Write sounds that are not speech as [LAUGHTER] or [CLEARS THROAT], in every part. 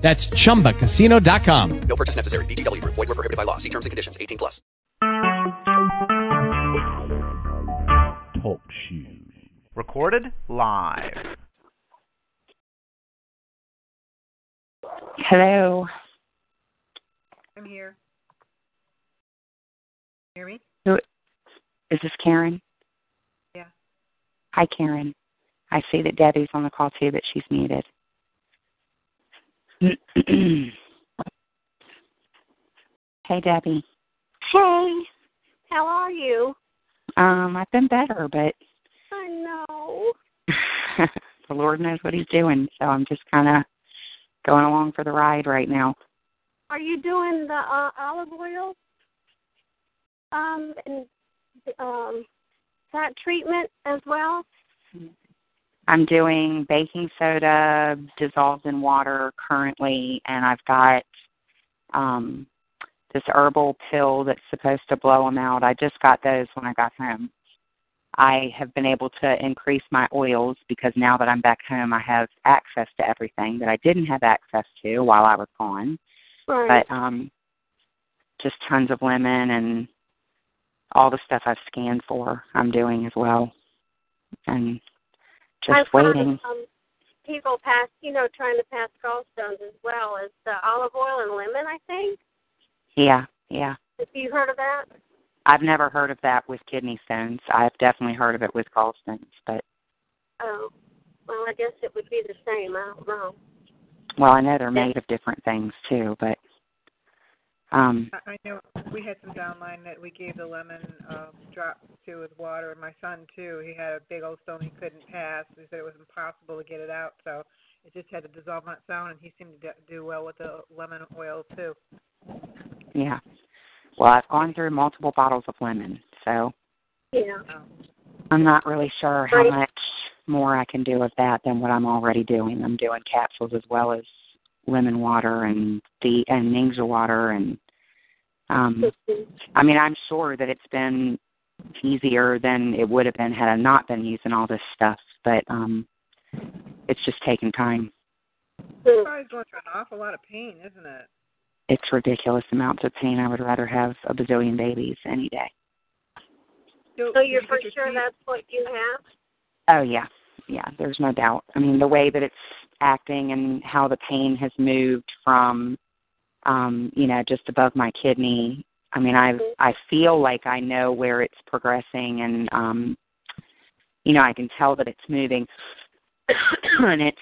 That's chumbacasino.com. No purchase necessary. VGW Group. Void were prohibited by law. See terms and conditions. 18 plus. Talk shoes. Recorded live. Hello. I'm here. Hear me? Who is this Karen? Yeah. Hi Karen. I see that Debbie's on the call too, but she's muted. [CLEARS THROAT] hey Debbie. Hey, how are you? Um, I've been better, but I know. [LAUGHS] the Lord knows what he's doing, so I'm just kinda going along for the ride right now. Are you doing the uh, olive oil? Um, and um, that treatment as well? I'm doing baking soda dissolved in water currently, and I've got um, this herbal pill that's supposed to blow them out. I just got those when I got home. I have been able to increase my oils because now that I'm back home, I have access to everything that I didn't have access to while I was gone. Right. But um, just tons of lemon and all the stuff I've scanned for, I'm doing as well. And just I've heard, waiting. um, people pass, you know, trying to pass gallstones as well as the olive oil and lemon. I think. Yeah, yeah. Have you heard of that? I've never heard of that with kidney stones. I've definitely heard of it with gallstones, but Oh, well, I guess it would be the same. I don't know. well, I know they're made of different things too, but um I, I know we had some downline that we gave the lemon uh, drops to with water. And my son too. He had a big old stone he couldn't pass. He said it was impossible to get it out, so it just had to dissolve on its own. And he seemed to do- do well with the lemon oil too. yeah. Well, I've gone through multiple bottles of lemon, so Yeah. Um, I'm not really sure how much more I can do of that than what I'm already doing. I'm doing capsules as well as lemon water and the and NingXia water and um I mean I'm sure that it's been easier than it would have been had I not been using all this stuff, but um it's just taking time. Probably going through an awful lot of pain, isn't it? It's ridiculous amounts of pain. I would rather have a bazillion babies any day. So, So you're for sure teeth- that's what you have? Oh yeah, yeah. There's no doubt. I mean, the way that it's acting and how the pain has moved from, um, you know, just above my kidney. I mean, I I feel like I know where it's progressing, and um, you know, I can tell that it's moving, [COUGHS] and it's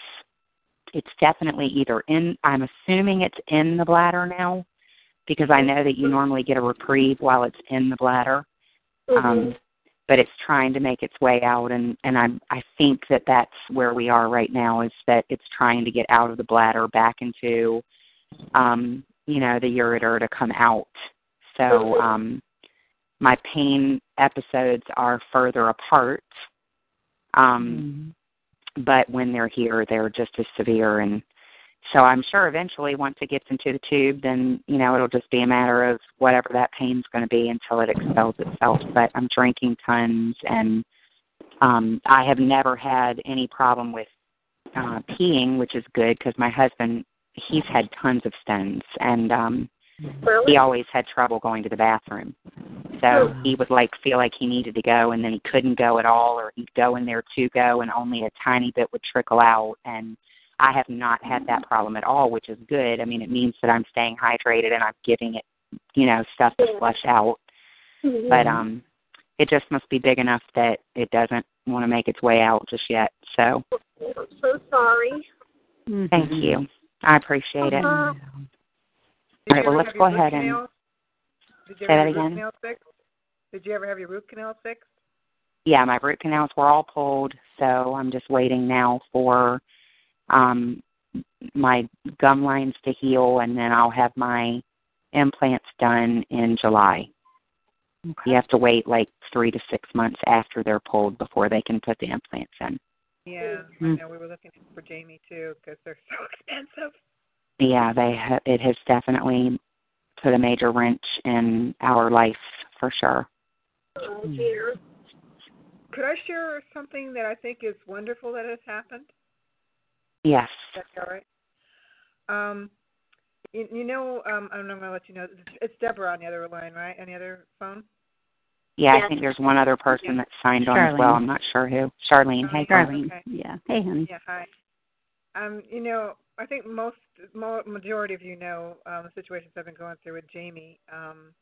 it's definitely either in. I'm assuming it's in the bladder now, because I know that you normally get a reprieve while it's in the bladder um, but it's trying to make its way out and and I I think that that's where we are right now is that it's trying to get out of the bladder back into um you know the ureter to come out. So um my pain episodes are further apart um but when they're here they're just as severe and so I'm sure eventually once it gets into the tube then, you know, it'll just be a matter of whatever that pain's gonna be until it expels itself. But I'm drinking tons and um I have never had any problem with uh peeing, which is good because my husband he's had tons of stones and um Really? he always had trouble going to the bathroom. So he would like feel like he needed to go and then he couldn't go at all or he'd go in there to go and only a tiny bit would trickle out and I have not had that problem at all, which is good. I mean it means that I'm staying hydrated and I'm giving it, you know, stuff to flush out. Mhm. But um it just must be big enough that it doesn't want to make its way out just yet. So I'm so sorry. thank you. I appreciate it. Uh-huh. Did All right, well, let's go your root ahead and- canals? Did you Say that again? root canals? Did you ever have your root canal fixed? yeah, my root canals were all pulled, so I'm just waiting now for um my gum lines to heal and then I'll have my implants done in July. Okay. You have to wait like three to six months after they're pulled before they can put the implants in. Yeah, I Mm. know we were looking for Jamie too because they're so [LAUGHS] expensive. Yeah, they ha- it has definitely put a major wrench in our life for sure. Could I share something that I think is wonderful that has happened? Yes. That's all right. Um, you, you know, um, I'm going to let you know. It's, it's Deborah on the other line, right? On the other phone. Yeah, Yes. I think there's one other person that signed on as well. I'm not sure who. Charlene. Hey, Darlene. Okay. Yeah. Hey, honey. Yeah, hi. Um, you know, I think most, mo- majority of you know um, the situations I've been going through with Jamie. Um,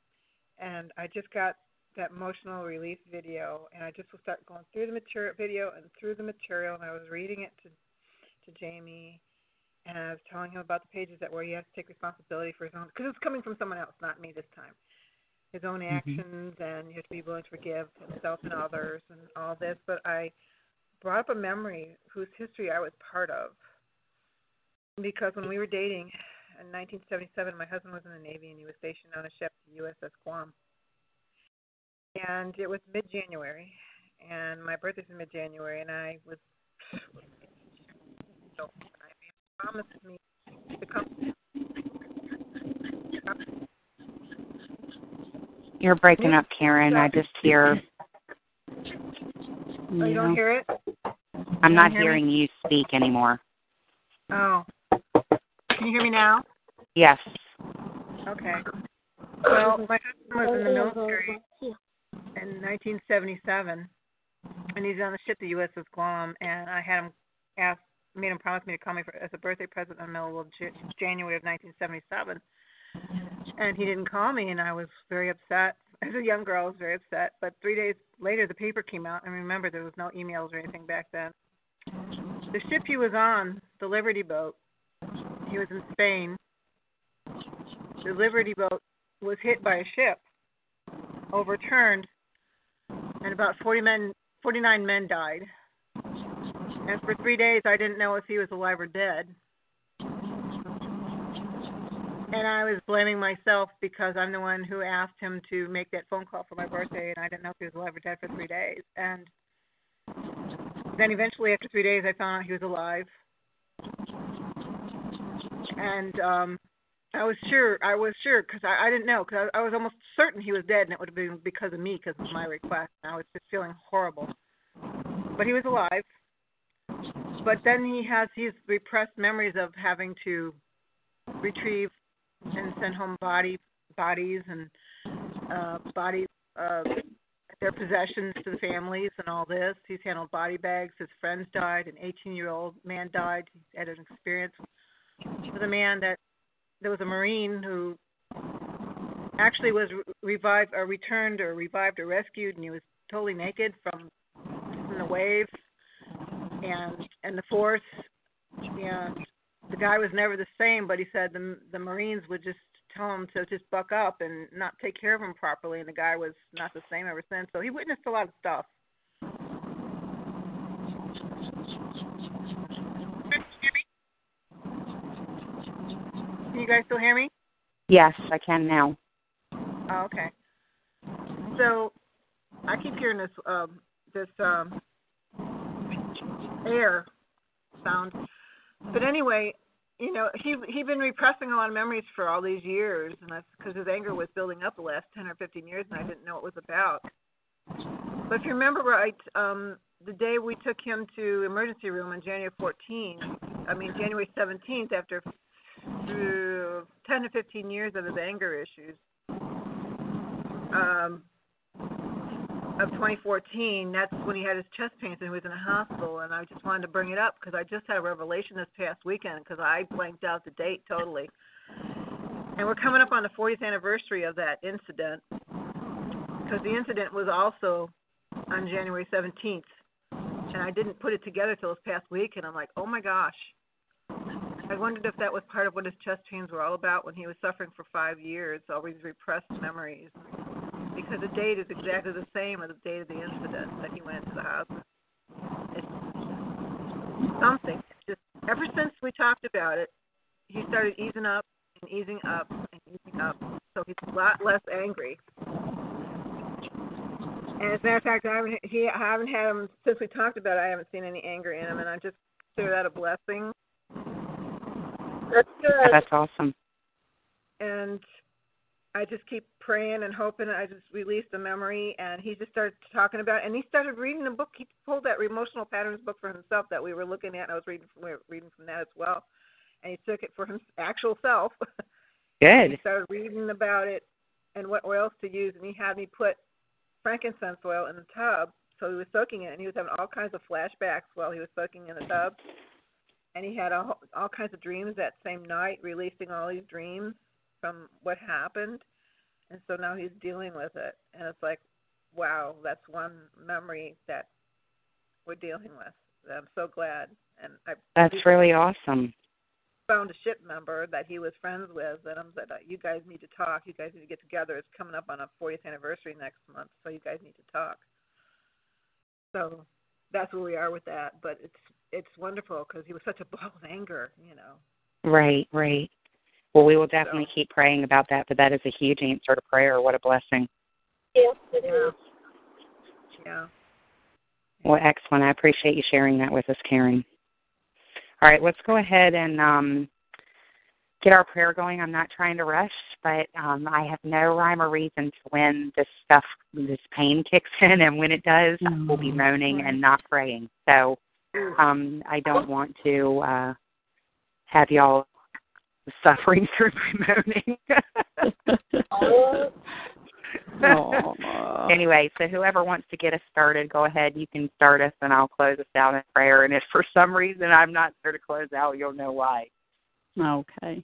and I just got that emotional release video, and I just will start going through the material video and through the material, and I was reading it to Jamie, and I was telling him about the pages that where he has to take responsibility for his own, because it's coming from someone else, not me this time. His own mm-hmm. actions, and you have to be willing to forgive himself and others, and all this. But I brought up a memory whose history I was part of, because when we were dating in 1977, my husband was in the Navy and he was stationed on a ship, the USS Guam. And it was mid-January, and my birthday's in mid-January, and I was so promised me to come. You're breaking up, Karen. I just hear. Oh, you don't hear it? I'm not hear me? hearing you speak anymore. Oh. Can you hear me now? Yes. Okay. Well, my husband was in the military in 1977, and he's on the ship, the USS Guam, and I had him ask, made him promise me to call me for, as a birthday present in the of J- January of 1977, and he didn't call me, and I was very upset. [LAUGHS] As a young girl, I was very upset. But three days later, the paper came out, and remember, there was no emails or anything back then. The ship he was on, the Liberty boat, he was in Spain. The Liberty boat was hit by a ship, overturned, and about 40 men, 49 men died. And for three days, I didn't know if he was alive or dead. And I was blaming myself because I'm the one who asked him to make that phone call for my birthday, and I didn't know if he was alive or dead for three days. And then eventually, after three days, I found out he was alive. And um I was sure, I was sure, because I, I didn't know, because I, I was almost certain he was dead, and it would have been because of me, because of my request. And I was just feeling horrible. But he was alive. But then he has these repressed memories of having to retrieve and send home body bodies and uh body uh their possessions to the families and all this. He's handled body bags. His friends died. An 18 year old man died. He had an experience with a man that there was a Marine who actually was revived or returned or revived or rescued, and he was totally naked from from the wave and and the force. And the guy was never the same, but he said the the Marines would just tell him to just buck up and not take care of him properly, and the guy was not the same ever since. So he witnessed a lot of stuff. Can you guys still hear me? Yes, I can now. Oh, okay. So I keep hearing this um this um air sound. But anyway, you know, he he'd been repressing a lot of memories for all these years, and that's because his anger was building up the last ten or fifteen years, and I didn't know what it was about. But if you remember right, um, the day we took him to emergency room on January 14th, I mean January 17th, after uh, 10 to 15 years of his anger issues, um, of 2014, that's when he had his chest pains and he was in a hospital. And I just wanted to bring it up because I just had a revelation this past weekend because I blanked out the date totally. And we're coming up on the 40th anniversary of that incident because the incident was also on January 17th. And I didn't put it together till this past week, and I'm like, oh my gosh. I wondered if that was part of what his chest pains were all about when he was suffering for five years, all these repressed memories. Because the date is exactly the same as the date of the incident that he went into the hospital. It's something. Just ever since we talked about it, he started easing up and easing up and easing up. so he's a lot less angry. And as a matter of fact, I haven't he I haven't had him since we talked about it. I haven't seen any anger in him, and I just consider that a blessing. That's good. That's awesome. And I just keep praying and hoping. I just released the memory, and he just started talking about. It, and he started reading a book. He pulled that emotional patterns book for himself that we were looking at. And I was reading from we were reading from that as well, and he took it for his actual self. [LAUGHS] Good. he started reading about it and what oils to use, and he had me put frankincense oil in the tub. So he was soaking it, and he was having all kinds of flashbacks while he was soaking in the tub. And he had all, all kinds of dreams that same night, releasing all these dreams from what happened. And so now he's dealing with it. And it's like, wow, that's one memory that we're dealing with. I'm so glad. And I That's really awesome. found a ship member that he was friends with, and I'm said, "You guys need to talk. You guys need to get together. It's coming up on a 40th anniversary next month, so you guys need to talk." So that's where we are with that. But it's it's wonderful because he was such a ball of anger, you know. Right, right. Well, we will definitely keep praying about that, but that is a huge answer to prayer. What a blessing. Yes, it Yeah. Yeah. Well, excellent. I appreciate you sharing that with us, Karen. All right, let's go ahead and um, get our prayer going. I'm not trying to rush, but um, I have no rhyme or reason to when this stuff, this pain kicks [LAUGHS] in, and when it does, I will be moaning and not praying. So um, I don't want to uh, have y'all suffering [LAUGHS] through my moaning. [LAUGHS] Oh, anyway, so whoever wants to get us started, go ahead. You can start us, and I'll close us out in prayer. And if for some reason I'm not there to close out, you'll know why. Okay.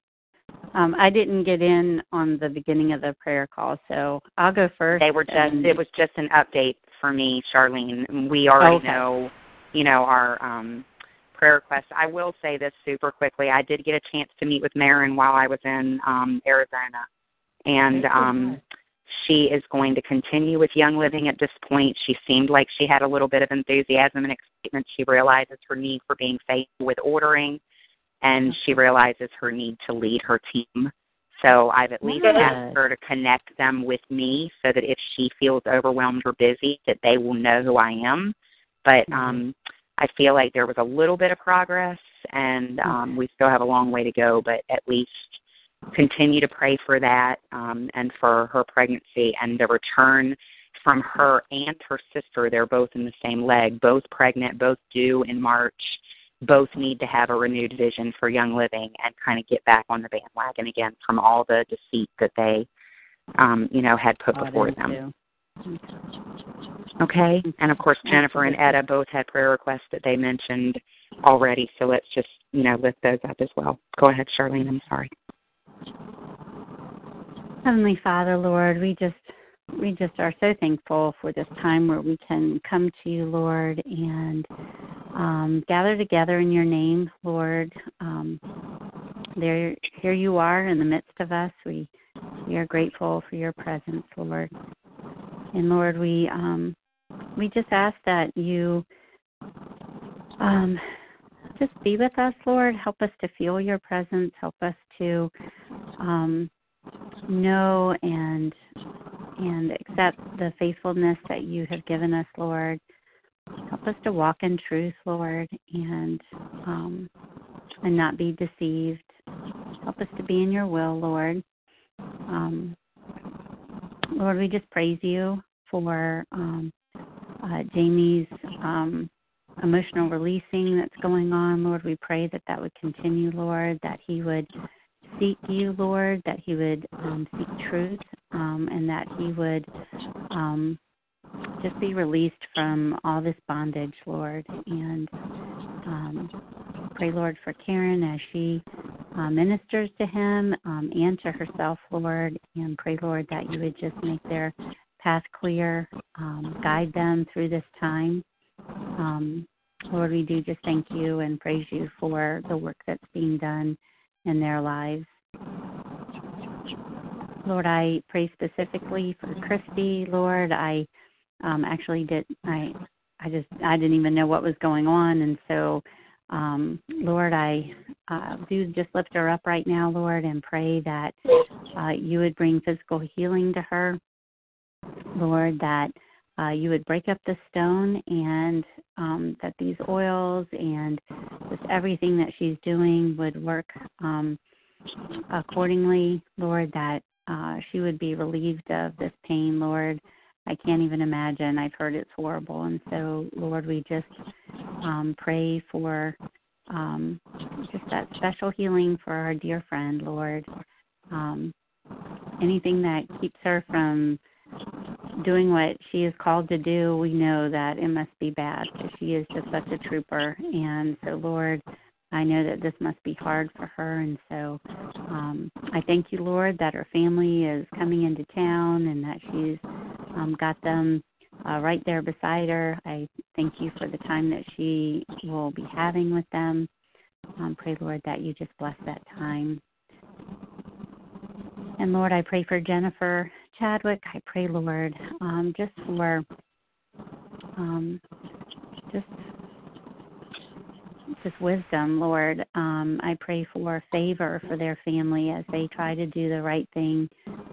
Um, I didn't get in on the beginning of the prayer call, so I'll go first. They were just and- it was just an update for me, Charlene. We already Okay. know, you know, our um prayer requests. I will say this super quickly. I did get a chance to meet with Marin while I was in um Arizona. And um she is going to continue with Young Living at this point. She seemed like she had a little bit of enthusiasm and excitement. She realizes her need for being faithful with ordering and she realizes her need to lead her team. So I've at least Good. asked her to connect them with me so that if she feels overwhelmed or busy, that they will know who I am. But Mhm. um I feel like there was a little bit of progress and um we still have a long way to go, but at least continue to pray for that um and for her pregnancy and the return from her and her sister. They're both in the same leg, both pregnant, both due in March both need to have a renewed vision for young living and kind of get back on the bandwagon again from all the deceit that they um you know had put bought before them into. Okay. And of course jennifer and etta both had prayer requests that they mentioned already. So let's just you know lift those up as well. Go ahead charlene. I'm sorry. Heavenly Father, Lord, we just we just are so thankful for this time where we can come to you, Lord, and um, gather together in your name, Lord. Um, there, here you are in the midst of us. We we are grateful for your presence, Lord. And Lord, we um, we just ask that you um, just be with us, Lord. Help us to feel your presence. Help us to um, know and and accept the faithfulness that you have given us, Lord. Help us to walk in truth, Lord, and um, and not be deceived. Help us to be in your will, Lord. Um, Lord, we just praise you for um, uh, Jamie's um, emotional releasing that's going on. Lord, we pray that that would continue, Lord, that he would seek you, Lord, that he would um, seek truth, um, and that he would um, just be released from all this bondage, Lord. And um, pray, Lord, for Karen as she uh, ministers to him um, and to herself, Lord. And pray, Lord, that you would just make their path clear, um, guide them through this time. Um, Lord, we do just thank you and praise you for the work that's being done in their lives. Lord, I pray specifically for Christy. Lord, I um, actually did. I I just I didn't even know what was going on, and so Um, Lord, I uh, do just lift her up right now, Lord, and pray that uh, you would bring physical healing to her. Lord, that uh, you would break up the stone and um, that these oils and just everything that she's doing would work um, accordingly, Lord, that uh, she would be relieved of this pain, Lord. I can't even imagine. I've heard it's horrible. And so, Lord, we just um, pray for um, just that special healing for our dear friend, Lord. Um, anything that keeps her from doing what she is called to do, we know that it must be bad she is just such a trooper. And so, Lord, I know that this must be hard for her. And so um, I thank you, Lord, that her family is coming into town and that she's um, got them uh, right there beside her. I thank you for the time that she will be having with them. Um, pray, Lord, that you just bless that time. And Lord, I pray for Jennifer Chadwick. I pray, Lord, um, just for um, just just wisdom, Lord. Um, I pray for favor for their family as they try to do the right thing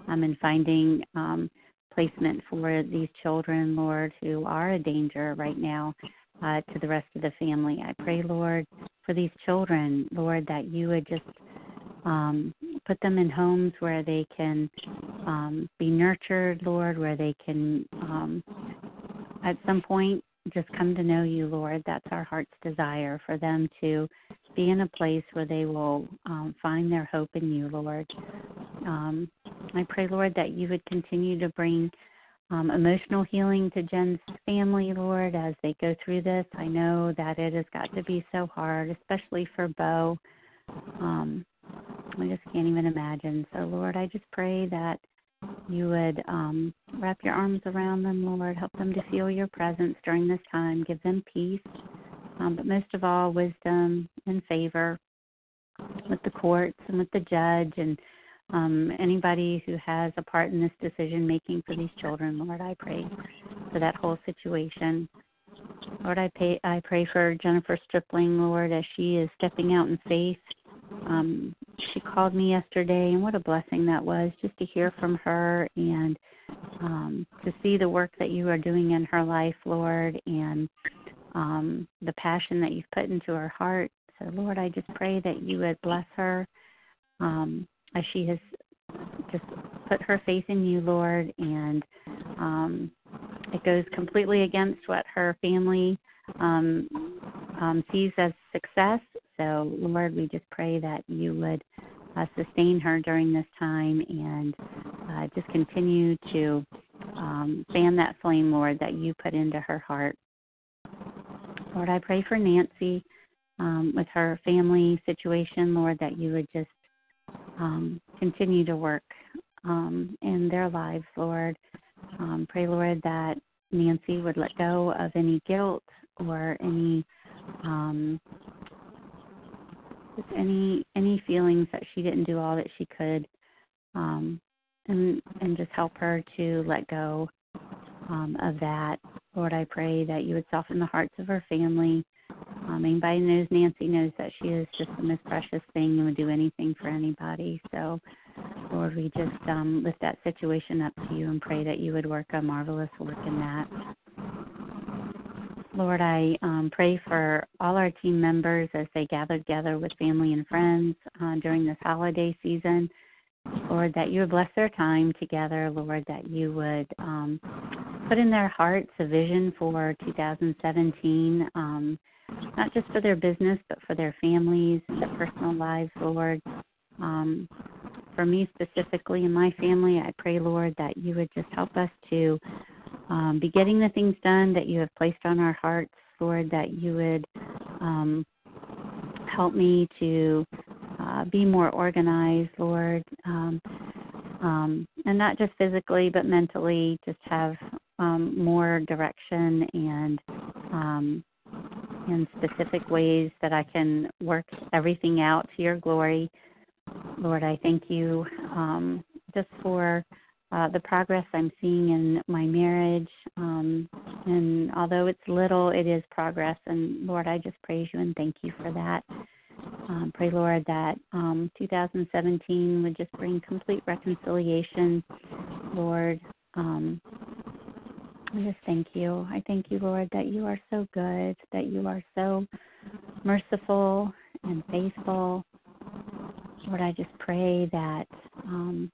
um, and finding um, placement for these children, Lord, who are a danger right now uh, to the rest of the family. I pray, Lord, for these children, Lord, that you would just um, put them in homes where they can um, be nurtured, Lord, where they can um, at some point just come to know you, Lord. That's our heart's desire for them to be in a place where they will um, find their hope in you, Lord. Um, I pray, Lord, that you would continue to bring um, emotional healing to Jen's family, Lord, as they go through this. I know that it has got to be so hard, especially for Bo. Um, I just can't even imagine. So, Lord, I just pray that you would um, wrap your arms around them, Lord. Help them to feel your presence during this time. Give them peace, um, but most of all, wisdom and favor with the courts and with the judge and um, anybody who has a part in this decision making for these children. Lord, I pray for that whole situation. Lord, I pay, I pray for Jennifer Stripling, Lord, as she is stepping out in faith um, she called me yesterday, and what a blessing that was just to hear from her and um, to see the work that you are doing in her life, Lord, and um, the passion that you've put into her heart. So, Lord, I just pray that you would bless her um, as she has just put her faith in you, Lord, and um, it goes completely against what her family um, um, sees as success. So, Lord, we just pray that you would uh, sustain her during this time and uh, just continue to um, fan that flame, Lord, that you put into her heart. Lord, I pray for Nancy um, with her family situation, Lord, that you would just um, continue to work um, in their lives, Lord. Um, pray, Lord, that Nancy would let go of any guilt or any um, just any any feelings that she didn't do all that she could um and and just help her to let go um of that. Lord i pray that you would soften the hearts of her family. Um anybody knows nancy knows that she is just the most precious thing and would do anything for anybody. So lord we just um lift that situation up to you and pray that you would work a marvelous work in that Lord, I um, pray for all our team members as they gather together with family and friends uh, during this holiday season. Lord, that you would bless their time together. Lord, that you would um, put in their hearts a vision for 2017, um, not just for their business, but for their families, their personal lives, Lord. Um, for me specifically and my family, I pray, Lord, that you would just help us to um, be getting the things done that you have placed on our hearts, Lord, that you would um, help me to uh, be more organized, Lord, um, um, and not just physically, but mentally, just have um, more direction and um, in specific ways that I can work everything out to your glory. Lord, I thank you um, just for uh, the progress I'm seeing in my marriage. Um, and although it's little, it is progress. And Lord, I just praise you and thank you for that. Um, pray, Lord, that um, 2017 would just bring complete reconciliation. Lord, um, I just thank you. I thank you, Lord, that you are so good, that you are so merciful and faithful. Lord, I just pray that um,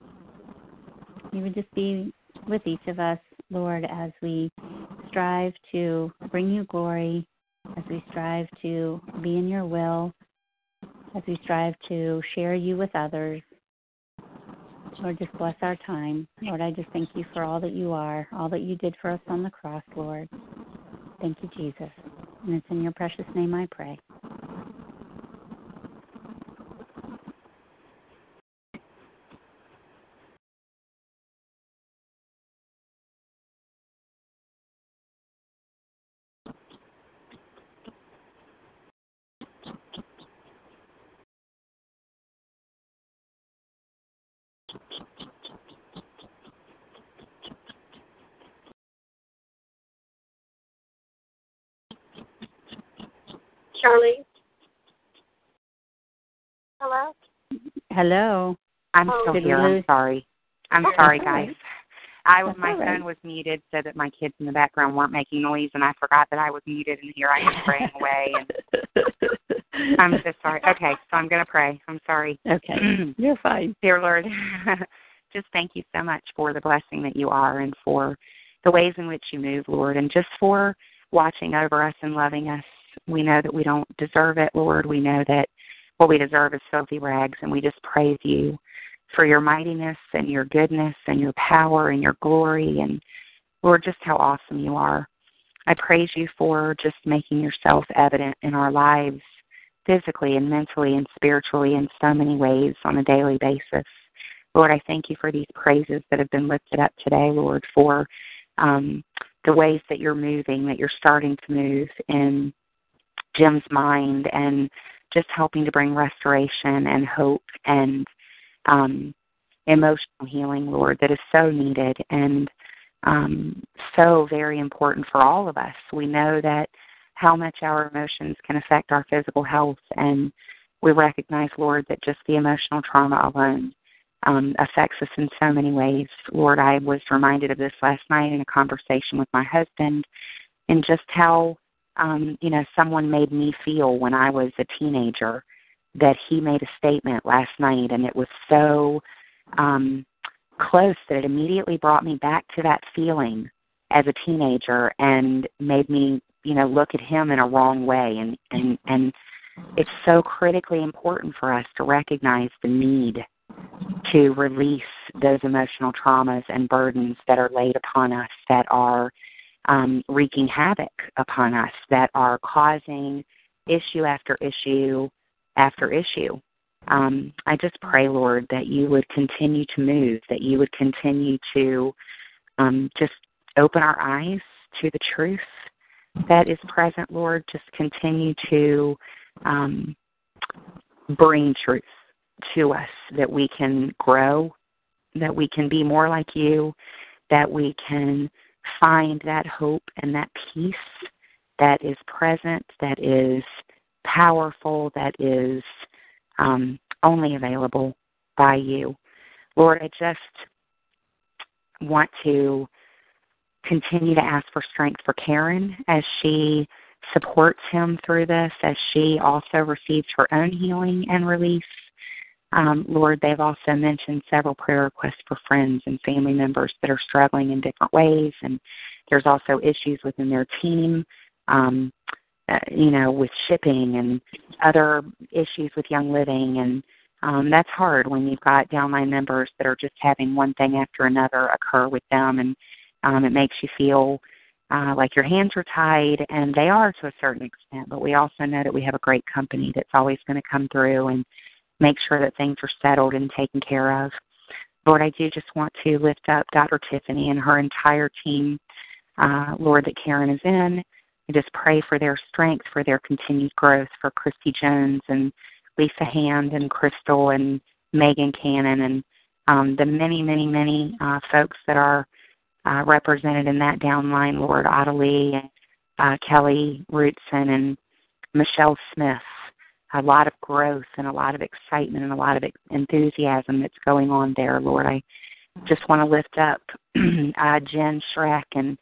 you would just be with each of us, Lord, as we strive to bring you glory, as we strive to be in your will, as we strive to share you with others. Lord, just bless our time. Lord, I just thank you for all that you are, all that you did for us on the cross, Lord. Thank you, Jesus. And it's in your precious name I pray. Charlie? Hello? Hello. I'm Oh. still here. I'm sorry. I'm That's sorry, guys. I was my all right. phone was muted so that my kids in the background weren't making noise, and I forgot that I was muted, and here I am praying away. And [LAUGHS] I'm so sorry. Okay, so I'm going to pray. I'm sorry. okay. [CLEARS THROAT] You're fine. Dear Lord, [LAUGHS] just thank you so much for the blessing that you are and for the ways in which you move, Lord, and just for watching over us and loving us. We know that we don't deserve it, Lord. We know that what we deserve is filthy rags, and we just praise you for your mightiness and your goodness and your power and your glory and Lord, just how awesome you are. I praise you for just making yourself evident in our lives physically and mentally and spiritually in so many ways on a daily basis. Lord, I thank you for these praises that have been lifted up today, Lord, for um, the ways that you're moving, that you're starting to move in Jim's mind and just helping to bring restoration and hope and um, emotional healing, Lord, that is so needed and um, so very important for all of us. We know that how much our emotions can affect our physical health, and we recognize, Lord, that just the emotional trauma alone um, affects us in so many ways. Lord, I was reminded of this last night in a conversation with my husband, and just how um, you know someone made me feel when I was a teenager. That he made a statement last night, and it was so um, close that it immediately brought me back to that feeling as a teenager and made me you know look at him in a wrong way and and and it's so critically important for us to recognize the need to release those emotional traumas and burdens that are laid upon us that are um, wreaking havoc upon us that are causing issue after issue after issue um, I just pray, Lord, that you would continue to move, that you would continue to um, just open our eyes to the truth that is present, Lord. Just continue to um, bring truth to us that we can grow, that we can be more like you, that we can find that hope and that peace that is present, that is powerful, that is um, only available by you. Lord, I just want to continue to ask for strength for Karen as she supports him through this, as she also receives her own healing and release. Um, Lord, they've also mentioned several prayer requests for friends and family members that are struggling in different ways, and there's also issues within their team. Um, uh, you know, with shipping and other issues with Young Living, and um, that's hard when you've got downline members that are just having one thing after another occur with them, and um, it makes you feel uh, like your hands are tied, and they are to a certain extent. But we also know that we have a great company that's always going to come through and make sure that things are settled and taken care of. Lord, I do just want to lift up Dr. Tiffany and her entire team, uh, Lord, that Karen is in. I just pray for their strength, for their continued growth, for Christy Jones and Lisa Hand and Crystal and Megan Cannon and um, the many, many, many uh, folks that are uh, represented in that downline, Lord Ottilie and uh, Kelly Rootson and Michelle Smith. A lot of growth and a lot of excitement and a lot of enthusiasm that's going on there, Lord. I just want to lift up [CLEARS THROAT] uh, Jen Schreck and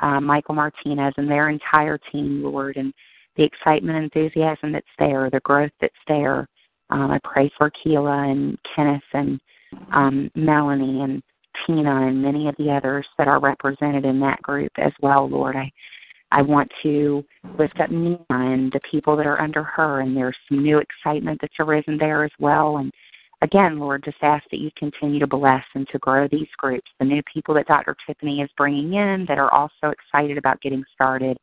uh, Michael Martinez and their entire team, Lord, and the excitement and enthusiasm that's there, the growth that's there. Um, I pray for Keela and Kenneth and um, Melanie and Tina and many of the others that are represented in that group as well, Lord. I I want to lift up Nina and the people that are under her, and there's some new excitement that's arisen there as well. And again, Lord, just ask that you continue to bless and to grow these groups, the new people that Dr. Tiffany is bringing in that are also excited about getting started.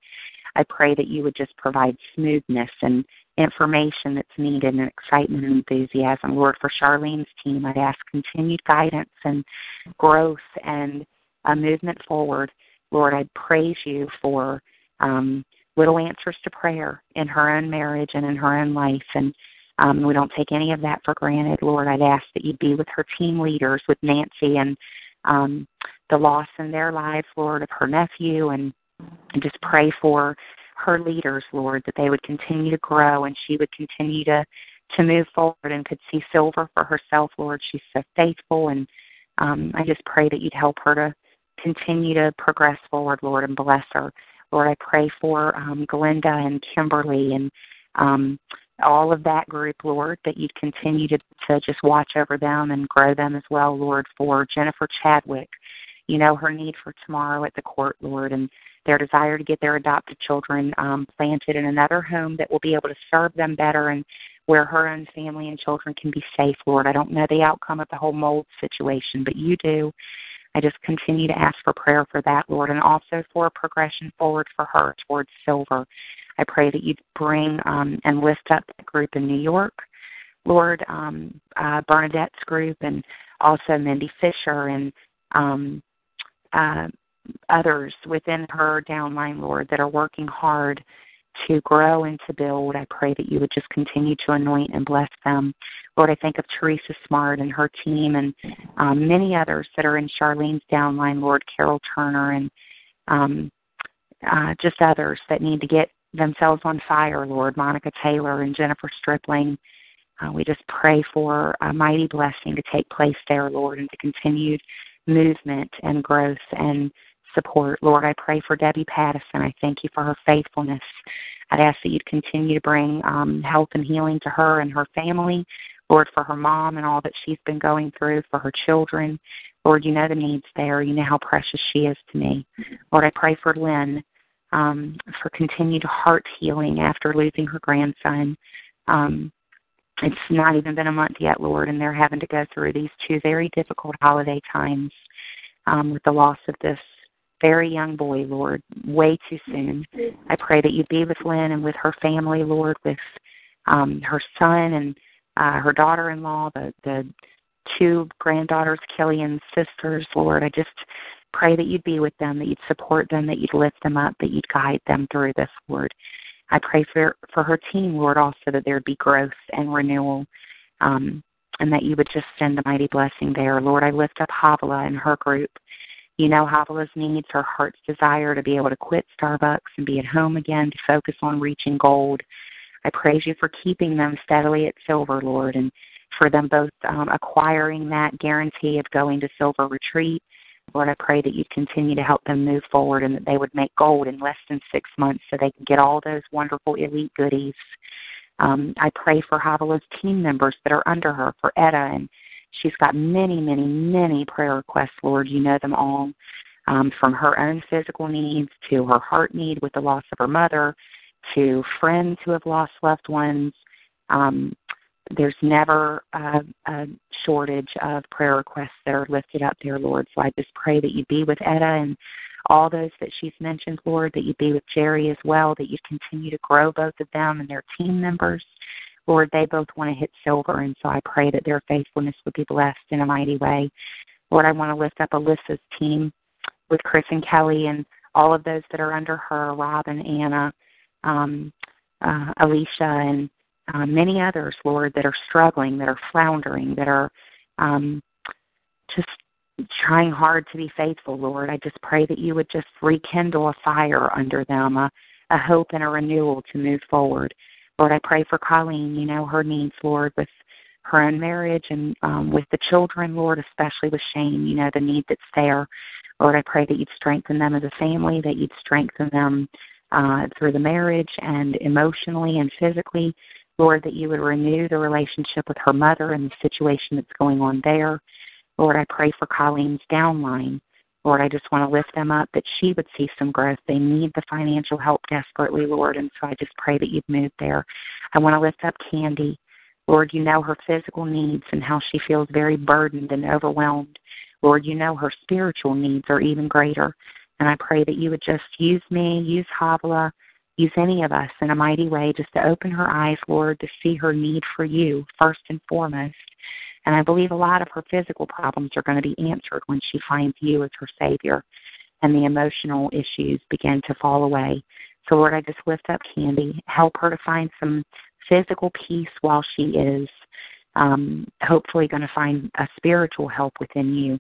I pray that you would just provide smoothness and information that's needed and excitement and enthusiasm. Lord, for Charlene's team, I'd ask continued guidance and growth and a movement forward. Lord, I praise you for um, little answers to prayer in her own marriage and in her own life. And um, we don't take any of that for granted. Lord, I'd ask that you'd be with her team leaders, with Nancy and um, the loss in their lives, Lord, of her nephew, and, and just pray for her leaders, Lord, that they would continue to grow and she would continue to to move forward and could see silver for herself, Lord. She's so faithful and um, I just pray that you'd help her to continue to progress forward, Lord, and bless her. Lord, I pray for um, Glinda and Kimberly and um, all of that group, Lord, that you'd continue to, to just watch over them and grow them as well, Lord, for Jennifer Chadwick. You know her need for tomorrow at the court, Lord, and their desire to get their adopted children um, planted in another home that will be able to serve them better and where her own family and children can be safe, Lord. I don't know the outcome of the whole mold situation, but you do. I just continue to ask for prayer for that, Lord, and also for a progression forward for her towards silver. I pray that you bring um, and lift up that group in New York, Lord, um, uh, Bernadette's group, and also Mindy Fisher and um, uh, others within her downline, Lord, that are working hard to grow and to build. I pray that you would just continue to anoint and bless them. Lord, I think of Teresa Smart and her team and um, many others that are in Charlene's downline, Lord, Carol Turner and um, uh, just others that need to get themselves on fire, Lord, Monica Taylor and Jennifer Stripling. Uh, we just pray for a mighty blessing to take place there, Lord, and to continued movement and growth and support. Lord, I pray for Debbie Pattison. I thank you for her faithfulness. I'd ask that you'd continue to bring um, health and healing to her and her family. Lord, for her mom and all that she's been going through, for her children. Lord, you know the needs there. You know how precious she is to me. Lord, I pray for Lynn um, for continued heart healing after losing her grandson. Um, it's not even been a month yet, Lord, and they're having to go through these two very difficult holiday times um, with the loss of this very young boy, Lord, way too soon. I pray that you be with Lynn and with her family, Lord, with um, her son and uh, her daughter-in-law, the the two granddaughters, Kelly and sisters, Lord. I just pray that you'd be with them, that you'd support them, that you'd lift them up, that you'd guide them through this, Lord. I pray for for her team, Lord, also that there'd be growth and renewal, um, and that you would just send a mighty blessing there. Lord, I lift up Havilah and her group. You know Havilah's needs, her heart's desire to be able to quit Starbucks and be at home again, to focus on reaching gold. I praise you for keeping them steadily at silver, Lord, and for them both um, acquiring that guarantee of going to silver retreat. Lord, I pray that you'd continue to help them move forward and that they would make gold in less than six months so they can get all those wonderful elite goodies. Um, I pray for Havilah's team members that are under her, for Etta and She's got many, many, many prayer requests, Lord. You know them all. Um, from her own physical needs to her heart need with the loss of her mother to friends who have lost loved ones. Um, there's never a, a shortage of prayer requests that are lifted up there, Lord. So I just pray that you be with Etta and all those that she's mentioned, Lord, that you be with Jerry as well, that you continue to grow both of them and their team members. Lord, they both want to hit silver, and so I pray that their faithfulness would be blessed in a mighty way. Lord, I want to lift up Alyssa's team with Chris and Kelly and all of those that are under her, Rob and Anna, um, uh, Alicia, and uh, many others, Lord, that are struggling, that are floundering, that are um, just trying hard to be faithful, Lord. I just pray that you would just rekindle a fire under them, a, a hope and a renewal to move forward. Lord, I pray for Colleen, you know, her needs, Lord, with her own marriage and um, with the children, Lord, especially with Shane, you know, the need that's there. Lord, I pray that you'd strengthen them as a family, that you'd strengthen them uh, through the marriage and emotionally and physically. Lord, that you would renew the relationship with her mother and the situation that's going on there. Lord, I pray for Colleen's downline. Lord, I just want to lift them up that she would see some growth. They need the financial help desperately, Lord, and so I just pray that you'd move there. I want to lift up Candy. Lord, you know her physical needs and how she feels very burdened and overwhelmed. Lord, you know her spiritual needs are even greater. And I pray that you would just use me, use Havila, use any of us in a mighty way just to open her eyes, Lord, to see her need for you first and foremost. And I believe a lot of her physical problems are going to be answered when she finds you as her Savior and the emotional issues begin to fall away. So, Lord, I just lift up Candy. Help her to find some physical peace while she is um, hopefully going to find a spiritual help within you.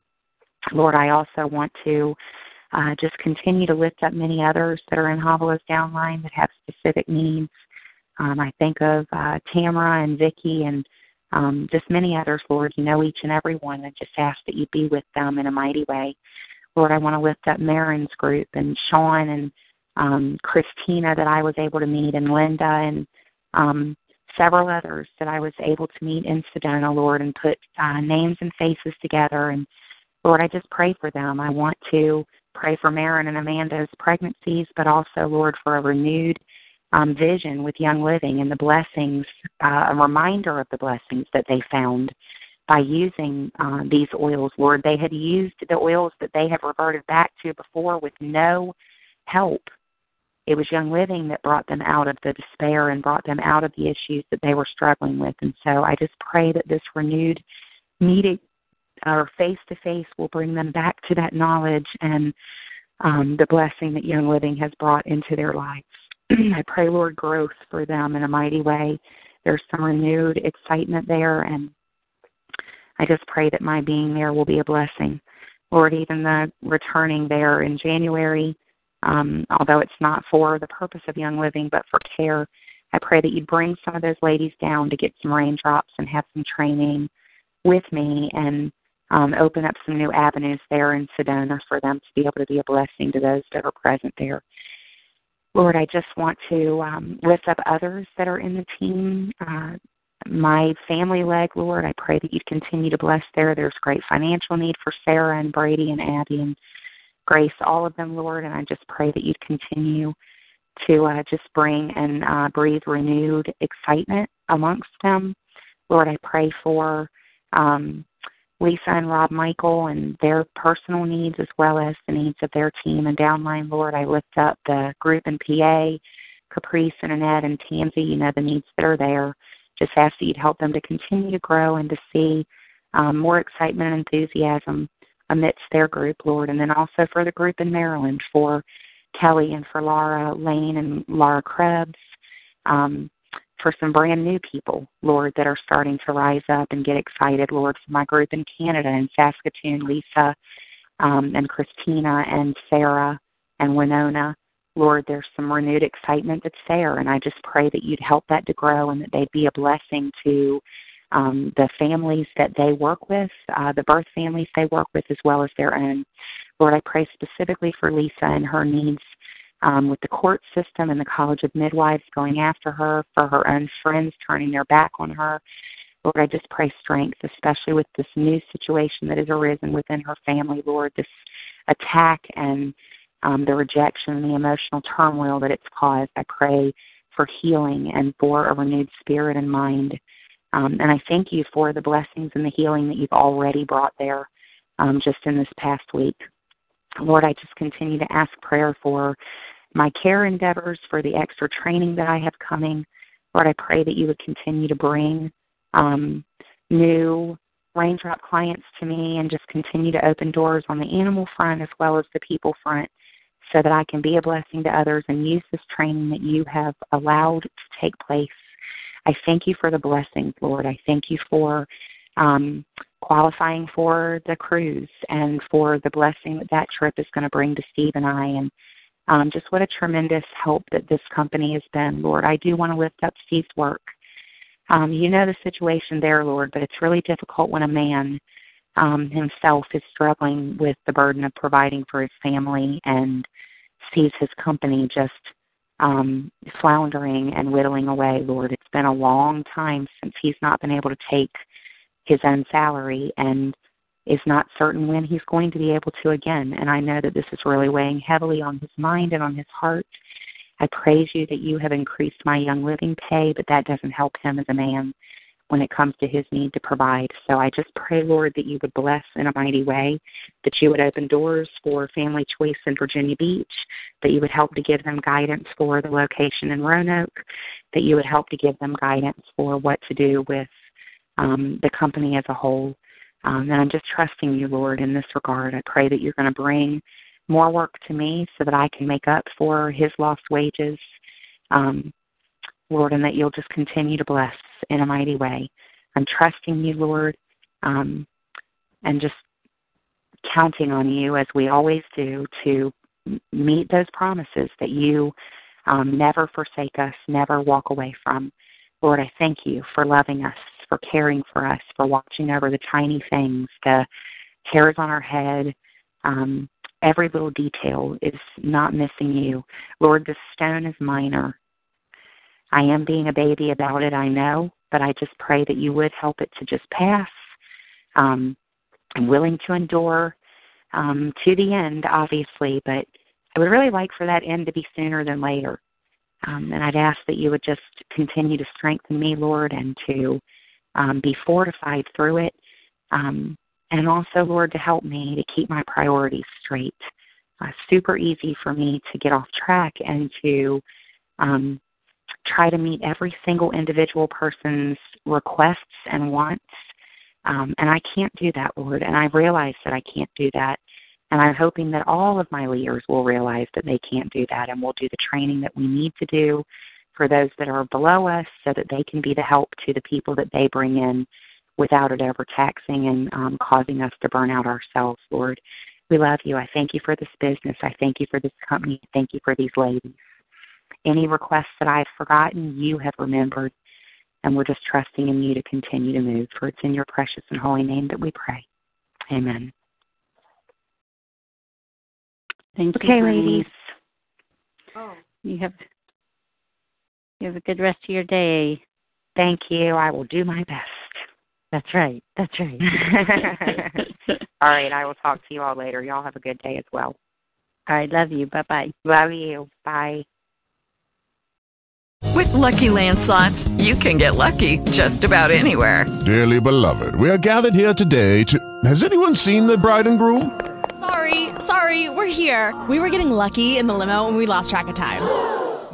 Lord, I also want to uh, just continue to lift up many others that are in Havila's downline that have specific needs. Um, I think of uh, Tamara and Vicky and um, just many others, Lord. You know each and every one. I just ask that you be with them in a mighty way. Lord, I want to lift up Marin's group and Sean and um, Christina that I was able to meet and Linda and um, several others that I was able to meet in Sedona, Lord, and put uh, names and faces together. And Lord, I just pray for them. I want to pray for Marin and Amanda's pregnancies, but also, Lord, for a renewed um, vision with Young Living and the blessings, uh, a reminder of the blessings that they found by using uh, these oils, Lord. They had used the oils that they had reverted back to before with no help. It was Young Living that brought them out of the despair and brought them out of the issues that they were struggling with. And so I just pray that this renewed meeting or face to face will bring them back to that knowledge and um, the blessing that Young Living has brought into their lives. [CLEARS THROAT] I pray, Lord, growth for them in a mighty way. There's some renewed excitement there, and I just pray that my being there will be a blessing. Lord, even the returning there in January, um, although it's not for the purpose of Young Living, but for care, I pray that you bring some of those ladies down to get some raindrops and have some training with me and um, open up some new avenues there in Sedona for them to be able to be a blessing to those that are present there. Lord, I just want to um, lift up others that are in the team. Uh, my family leg, Lord, I pray that you'd continue to bless there. There's great financial need for Sarah and Brady and Abby and Grace, all of them, Lord, and I just pray that you'd continue to uh, just bring and uh, breathe renewed excitement amongst them. Lord, I pray for um, Lisa and Rob Michael and their personal needs as well as the needs of their team and downline, Lord. I lift up the group in PA, Caprice and Annette and Tansy, you know, the needs that are there. Just ask that you'd help them to continue to grow and to see um, more excitement and enthusiasm amidst their group, Lord. And then also for the group in Maryland, for Kelly and for Laura Lane and Laura Krebs. Um, for some brand new people, Lord, that are starting to rise up and get excited, Lord, for my group in Canada and Saskatoon, Lisa um, and Christina and Sarah and Winona. Lord, there's some renewed excitement that's there, and I just pray that you'd help that to grow and that they'd be a blessing to um, the families that they work with, uh, the birth families they work with, as well as their own. Lord, I pray specifically for Lisa and her needs um, with the court system and the College of Midwives going after her, for her own friends turning their back on her. Lord, I just pray strength, especially with this new situation that has arisen within her family, Lord, this attack and um, the rejection and the emotional turmoil that it's caused. I pray for healing and for a renewed spirit and mind. Um, and I thank you for the blessings and the healing that you've already brought there um, just in this past week. Lord, I just continue to ask prayer for my care endeavors, for the extra training that I have coming. Lord, I pray that you would continue to bring um, new raindrop clients to me and just continue to open doors on the animal front as well as the people front so that I can be a blessing to others and use this training that you have allowed to take place. I thank you for the blessings, Lord. I thank you for um, qualifying for the cruise and for the blessing that that trip is going to bring to Steve and I. And um, just what a tremendous help that this company has been, Lord. I do want to lift up Steve's work. Um, you know the situation there, Lord, but it's really difficult when a man um, himself is struggling with the burden of providing for his family and sees his company just um, floundering and whittling away, Lord. It's been a long time since he's not been able to take his own salary and is not certain when he's going to be able to again. And I know that this is really weighing heavily on his mind and on his heart. I praise you that you have increased my young living pay, but that doesn't help him as a man when it comes to his need to provide. So I just pray, Lord, that you would bless in a mighty way, that you would open doors for Family Choice in Virginia Beach, that you would help to give them guidance for the location in Roanoke, that you would help to give them guidance for what to do with um, the company as a whole. Um, and I'm just trusting you, Lord, in this regard. I pray that you're going to bring more work to me so that I can make up for his lost wages. Um, Lord, and that you'll just continue to bless in a mighty way. I'm trusting you, Lord, um, and just counting on you as we always do to meet those promises that you um, never forsake us, never walk away from. Lord, I thank you for loving us, for caring for us, for watching over the tiny things, the hairs on our head. Um, every little detail is not missing you. Lord, the stone is minor, I am being a baby about it, I know, but I just pray that you would help it to just pass. Um, I'm willing to endure um, to the end, obviously, but I would really like for that end to be sooner than later. Um, and I'd ask that you would just continue to strengthen me, Lord, and to um, be fortified through it. Um, and also, Lord, to help me to keep my priorities straight. Uh, super easy for me to get off track and to um, try to meet every single individual person's requests and wants. Um, and I can't do that, Lord. And I realize that I can't do that. And I'm hoping that all of my leaders will realize that they can't do that and will do the training that we need to do for those that are below us so that they can be the help to the people that they bring in without it overtaxing and um, causing us to burn out ourselves, Lord. We love you. I thank you for this business. I thank you for this company. I thank you for these ladies. Any requests that I've forgotten, you have remembered. And we're just trusting in you to continue to move. For it's in your precious and holy name that we pray. Amen. Thank okay, you. Okay, ladies. Oh. You have you have a good rest of your day. Thank you. I will do my best. That's right. That's right. [LAUGHS] all right. I will talk to you all later. Y'all have a good day as well. All right. Love you. Bye bye. Love you. Bye. With lucky landslots, you can get lucky just about anywhere. Dearly beloved, we are gathered here today to. Has anyone seen the bride and groom? Sorry, sorry, we're here. We were getting lucky in the limo and we lost track of time.